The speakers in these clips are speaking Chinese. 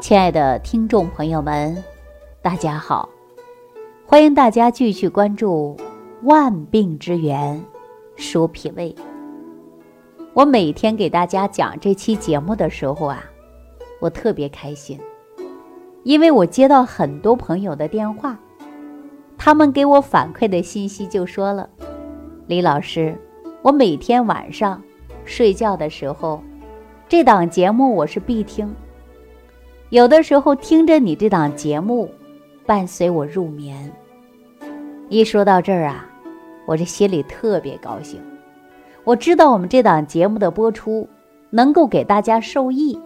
亲爱的听众朋友们，大家好！欢迎大家继续关注《万病之源说脾胃》。我每天给大家讲这期节目的时候啊，我特别开心，因为我接到很多朋友的电话，他们给我反馈的信息就说了：“李老师，我每天晚上睡觉的时候，这档节目我是必听。”有的时候听着你这档节目，伴随我入眠。一说到这儿啊，我这心里特别高兴。我知道我们这档节目的播出能够给大家受益，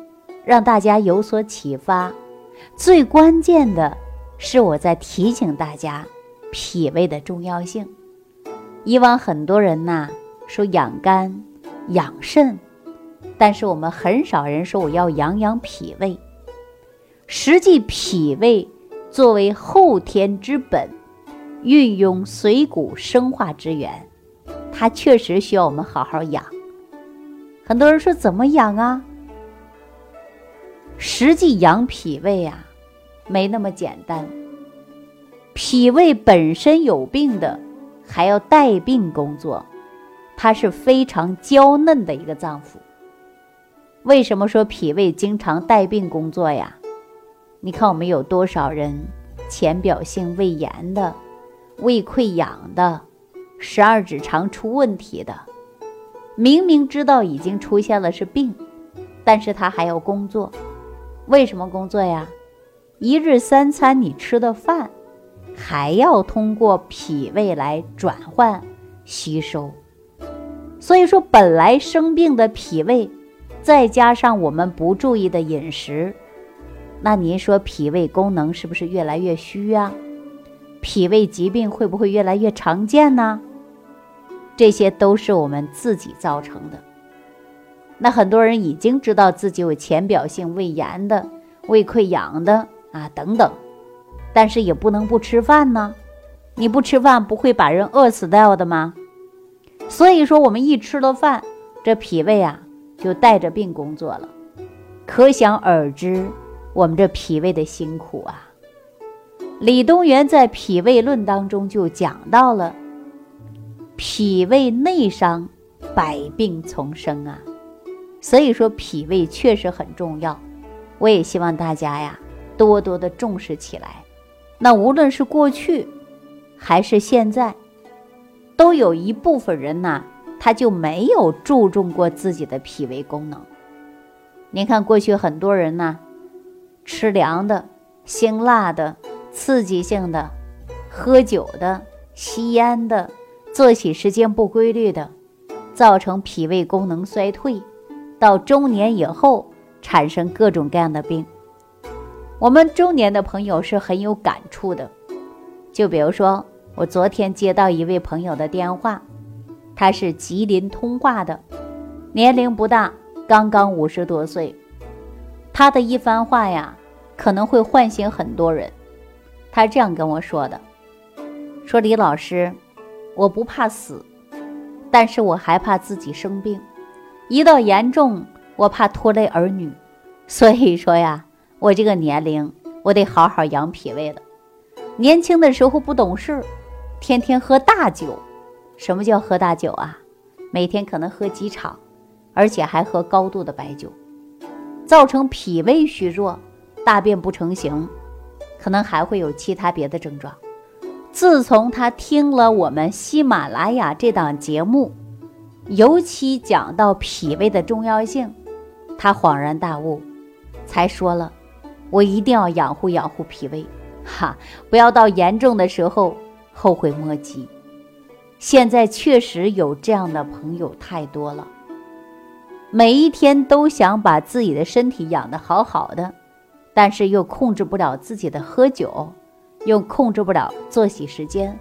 让大家有所启发。最关键的是我在提醒大家脾胃的重要性。以往很多人呐说养肝、养肾，但是我们很少人说我要养养脾胃。实际脾胃作为后天之本，运用水谷生化之源，它确实需要我们好好养。很多人说怎么养啊？实际养脾胃啊，没那么简单。脾胃本身有病的，还要带病工作，它是非常娇嫩的一个脏腑。为什么说脾胃经常带病工作呀？你看，我们有多少人浅表性胃炎的、胃溃疡的、十二指肠出问题的？明明知道已经出现了是病，但是他还要工作。为什么工作呀？一日三餐你吃的饭，还要通过脾胃来转换吸收。所以说，本来生病的脾胃，再加上我们不注意的饮食。那您说脾胃功能是不是越来越虚呀？脾胃疾病会不会越来越常见呢？这些都是我们自己造成的。那很多人已经知道自己有浅表性胃炎的、胃溃疡的啊等等，但是也不能不吃饭呢。你不吃饭不会把人饿死掉的吗？所以说我们一吃了饭，这脾胃啊就带着病工作了，可想而知。我们这脾胃的辛苦啊，李东垣在《脾胃论》当中就讲到了，脾胃内伤，百病丛生啊。所以说脾胃确实很重要，我也希望大家呀多多的重视起来。那无论是过去还是现在，都有一部分人呢，他就没有注重过自己的脾胃功能。您看过去很多人呢。吃凉的、辛辣的、刺激性的，喝酒的、吸烟的，作息时间不规律的，造成脾胃功能衰退，到中年以后产生各种各样的病。我们中年的朋友是很有感触的，就比如说我昨天接到一位朋友的电话，他是吉林通化的，年龄不大，刚刚五十多岁。他的一番话呀，可能会唤醒很多人。他这样跟我说的：“说李老师，我不怕死，但是我害怕自己生病，一到严重，我怕拖累儿女。所以说呀，我这个年龄，我得好好养脾胃了。年轻的时候不懂事，天天喝大酒。什么叫喝大酒啊？每天可能喝几场，而且还喝高度的白酒。”造成脾胃虚弱，大便不成形，可能还会有其他别的症状。自从他听了我们喜马拉雅这档节目，尤其讲到脾胃的重要性，他恍然大悟，才说了：“我一定要养护养护脾胃，哈，不要到严重的时候后悔莫及。”现在确实有这样的朋友太多了。每一天都想把自己的身体养得好好的，但是又控制不了自己的喝酒，又控制不了作息时间，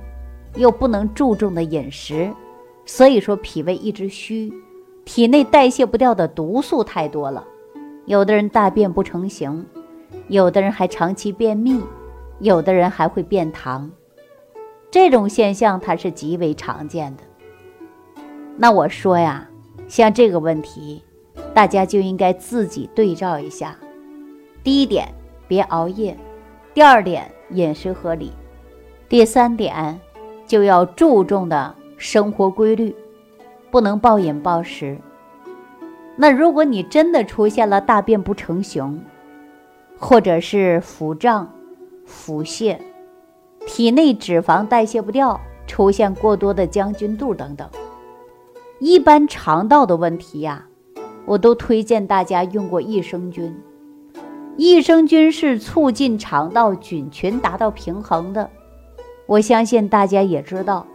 又不能注重的饮食，所以说脾胃一直虚，体内代谢不掉的毒素太多了。有的人大便不成形，有的人还长期便秘，有的人还会便溏，这种现象它是极为常见的。那我说呀。像这个问题，大家就应该自己对照一下。第一点，别熬夜；第二点，饮食合理；第三点，就要注重的生活规律，不能暴饮暴食。那如果你真的出现了大便不成形，或者是腹胀、腹泻，体内脂肪代谢不掉，出现过多的将军肚等等，一般肠道的问题呀。我都推荐大家用过益生菌。益生菌是促进肠道菌群达到平衡的。我相信大家也知道，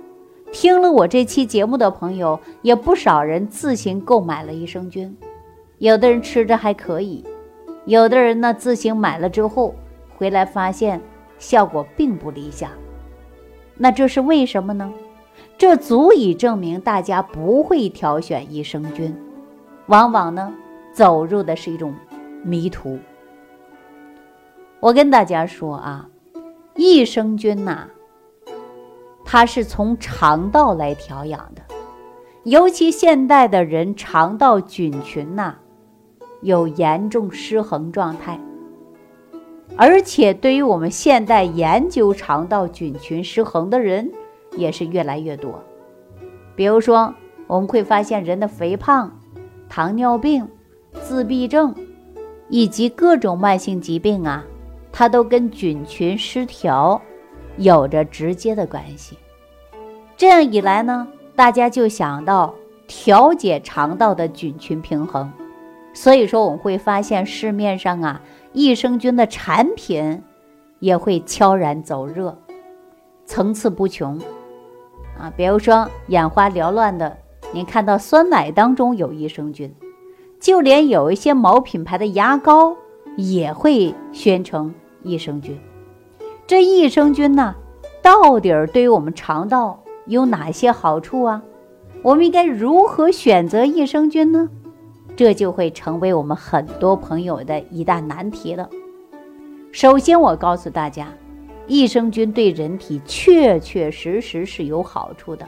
听了我这期节目的朋友，也不少人自行购买了益生菌。有的人吃着还可以，有的人呢自行买了之后回来发现效果并不理想。那这是为什么呢？这足以证明大家不会挑选益生菌。往往呢，走入的是一种迷途。我跟大家说啊，益生菌呐，它是从肠道来调养的，尤其现代的人肠道菌群呐，有严重失衡状态，而且对于我们现代研究肠道菌群失衡的人也是越来越多。比如说，我们会发现人的肥胖。糖尿病、自闭症以及各种慢性疾病啊，它都跟菌群失调有着直接的关系。这样一来呢，大家就想到调节肠道的菌群平衡。所以说，我们会发现市面上啊，益生菌的产品也会悄然走热，层次不穷啊。比如说眼花缭乱的。您看到酸奶当中有益生菌，就连有一些某品牌的牙膏也会宣称益生菌。这益生菌呢，到底对于我们肠道有哪些好处啊？我们应该如何选择益生菌呢？这就会成为我们很多朋友的一大难题了。首先，我告诉大家，益生菌对人体确确实实是有好处的。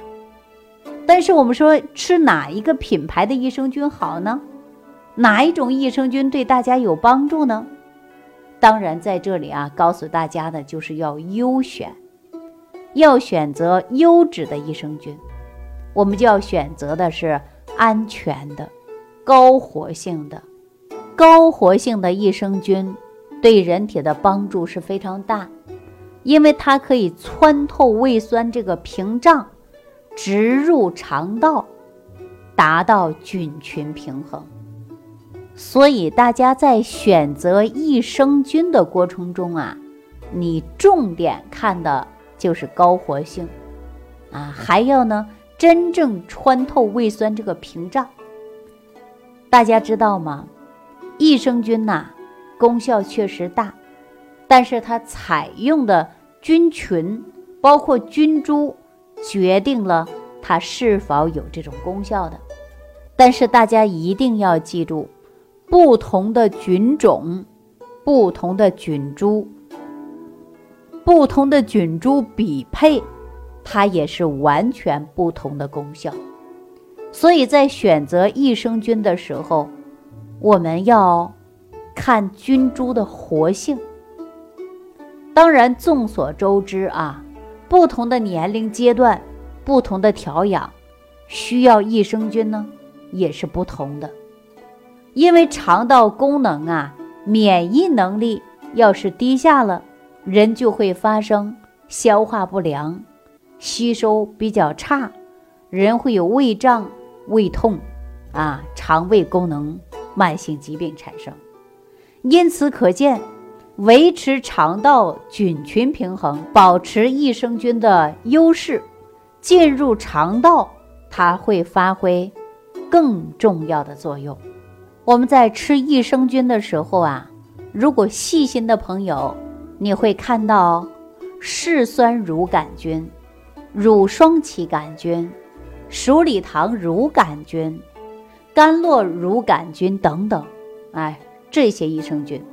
但是我们说吃哪一个品牌的益生菌好呢？哪一种益生菌对大家有帮助呢？当然，在这里啊，告诉大家的就是要优选，要选择优质的益生菌。我们就要选择的是安全的、高活性的、高活性的益生菌，对人体的帮助是非常大，因为它可以穿透胃酸这个屏障。植入肠道，达到菌群平衡。所以大家在选择益生菌的过程中啊，你重点看的就是高活性啊，还要呢真正穿透胃酸这个屏障。大家知道吗？益生菌呐，功效确实大，但是它采用的菌群，包括菌株。决定了它是否有这种功效的，但是大家一定要记住，不同的菌种、不同的菌株、不同的菌株比配，它也是完全不同的功效。所以在选择益生菌的时候，我们要看菌株的活性。当然，众所周知啊。不同的年龄阶段，不同的调养，需要益生菌呢，也是不同的。因为肠道功能啊，免疫能力要是低下了，人就会发生消化不良、吸收比较差，人会有胃胀、胃痛，啊，肠胃功能慢性疾病产生。因此可见。维持肠道菌群平衡，保持益生菌的优势，进入肠道，它会发挥更重要的作用。我们在吃益生菌的时候啊，如果细心的朋友，你会看到嗜酸乳杆菌、乳双歧杆菌、鼠李糖乳杆菌、甘洛乳杆菌等等，哎，这些益生菌。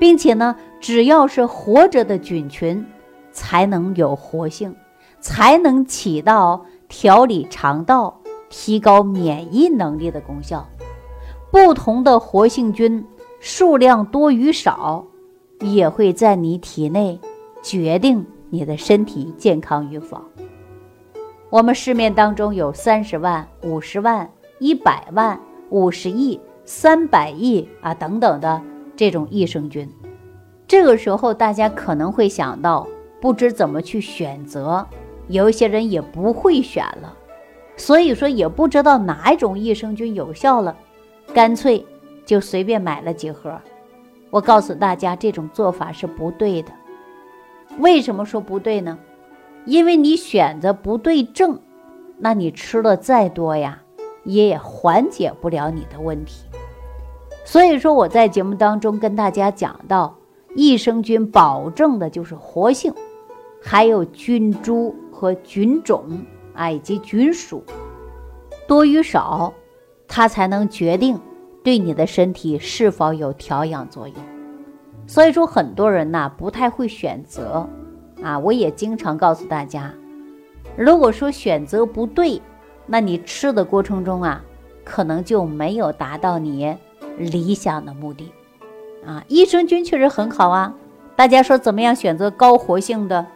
并且呢，只要是活着的菌群，才能有活性，才能起到调理肠道、提高免疫能力的功效。不同的活性菌数量多与少，也会在你体内决定你的身体健康与否。我们市面当中有三十万、五十万、一百万、五十亿、三百亿啊等等的这种益生菌，这个时候大家可能会想到，不知怎么去选择，有一些人也不会选了，所以说也不知道哪一种益生菌有效了，干脆就随便买了几盒。我告诉大家，这种做法是不对的。为什么说不对呢？因为你选择不对症，那你吃的再多呀，也缓解不了你的问题。所以说我在节目当中跟大家讲到，益生菌保证的就是活性，还有菌株和菌种啊，以及菌属多与少，它才能决定对你的身体是否有调养作用。所以说很多人呐不太会选择。啊，我也经常告诉大家，如果说选择不对，那你吃的过程中啊，可能就没有达到你理想的目的。啊，益生菌确实很好啊，大家说怎么样选择高活性的，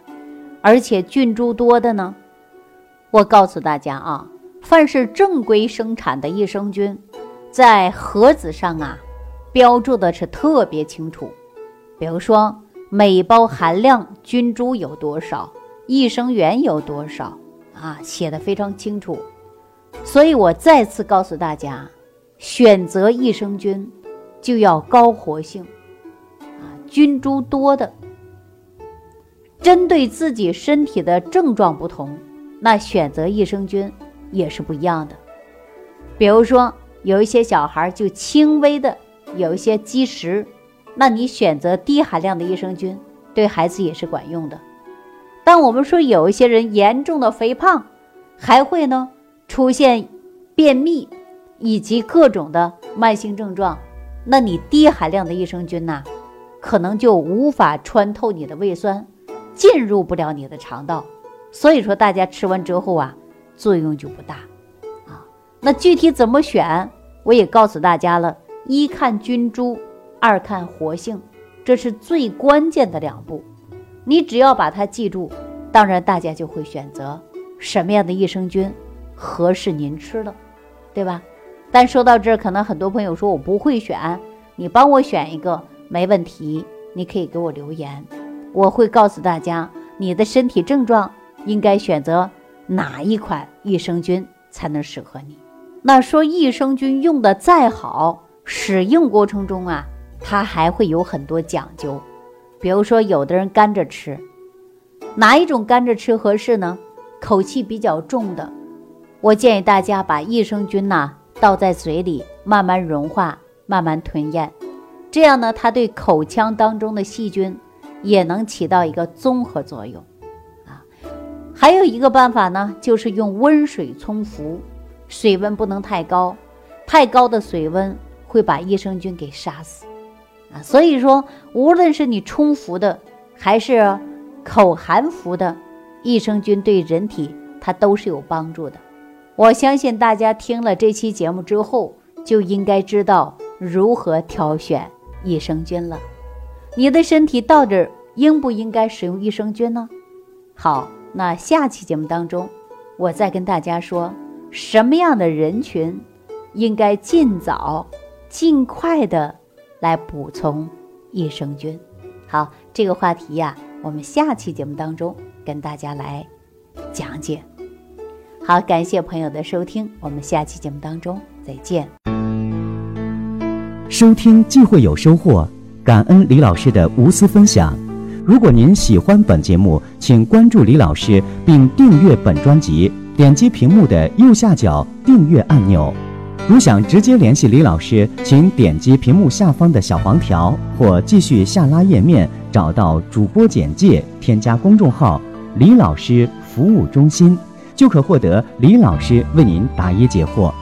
而且菌株多的呢？我告诉大家啊，凡是正规生产的益生菌，在盒子上啊，标注的是特别清楚，比如说。每包含量菌株有多少，益生元有多少啊？写的非常清楚。所以我再次告诉大家，选择益生菌就要高活性，啊，菌株多的。针对自己身体的症状不同，那选择益生菌也是不一样的。比如说，有一些小孩就轻微的有一些积食。那你选择低含量的益生菌，对孩子也是管用的。但我们说有一些人严重的肥胖，还会呢出现便秘以及各种的慢性症状，那你低含量的益生菌呐，可能就无法穿透你的胃酸，进入不了你的肠道。所以说大家吃完之后啊，作用就不大啊。那具体怎么选，我也告诉大家了，一看菌株。二看活性，这是最关键的两步。你只要把它记住，当然大家就会选择什么样的益生菌合适您吃了，对吧？但说到这儿，可能很多朋友说我不会选，你帮我选一个没问题，你可以给我留言，我会告诉大家你的身体症状应该选择哪一款益生菌才能适合你。那说益生菌用的再好，使用过程中啊。它还会有很多讲究，比如说，有的人干着吃，哪一种干着吃合适呢？口气比较重的，我建议大家把益生菌呐倒在嘴里，慢慢融化，慢慢吞咽，这样呢，它对口腔当中的细菌也能起到一个综合作用啊。还有一个办法呢，就是用温水冲服，水温不能太高，太高的水温会把益生菌给杀死。啊所以说，无论是你冲服的，还是口含服的益生菌，对人体它都是有帮助的。我相信大家听了这期节目之后，就应该知道如何挑选益生菌了。你的身体到底应不应该使用益生菌呢？好，那下期节目当中，我再跟大家说，什么样的人群应该尽早、尽快的。来补充益生菌。好，这个话题呀，我们下期节目当中跟大家来讲解。好，感谢朋友的收听，我们下期节目当中再见。收听既会有收获，感恩李老师的无私分享。如果您喜欢本节目，请关注李老师并订阅本专辑，点击屏幕的右下角订阅按钮。如想直接联系李老师，请点击屏幕下方的小黄条，或继续下拉页面找到主播简介，添加公众号“李老师服务中心”，就可获得李老师为您答疑解惑。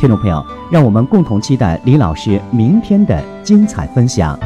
听众朋友，让我们共同期待李老师明天的精彩分享。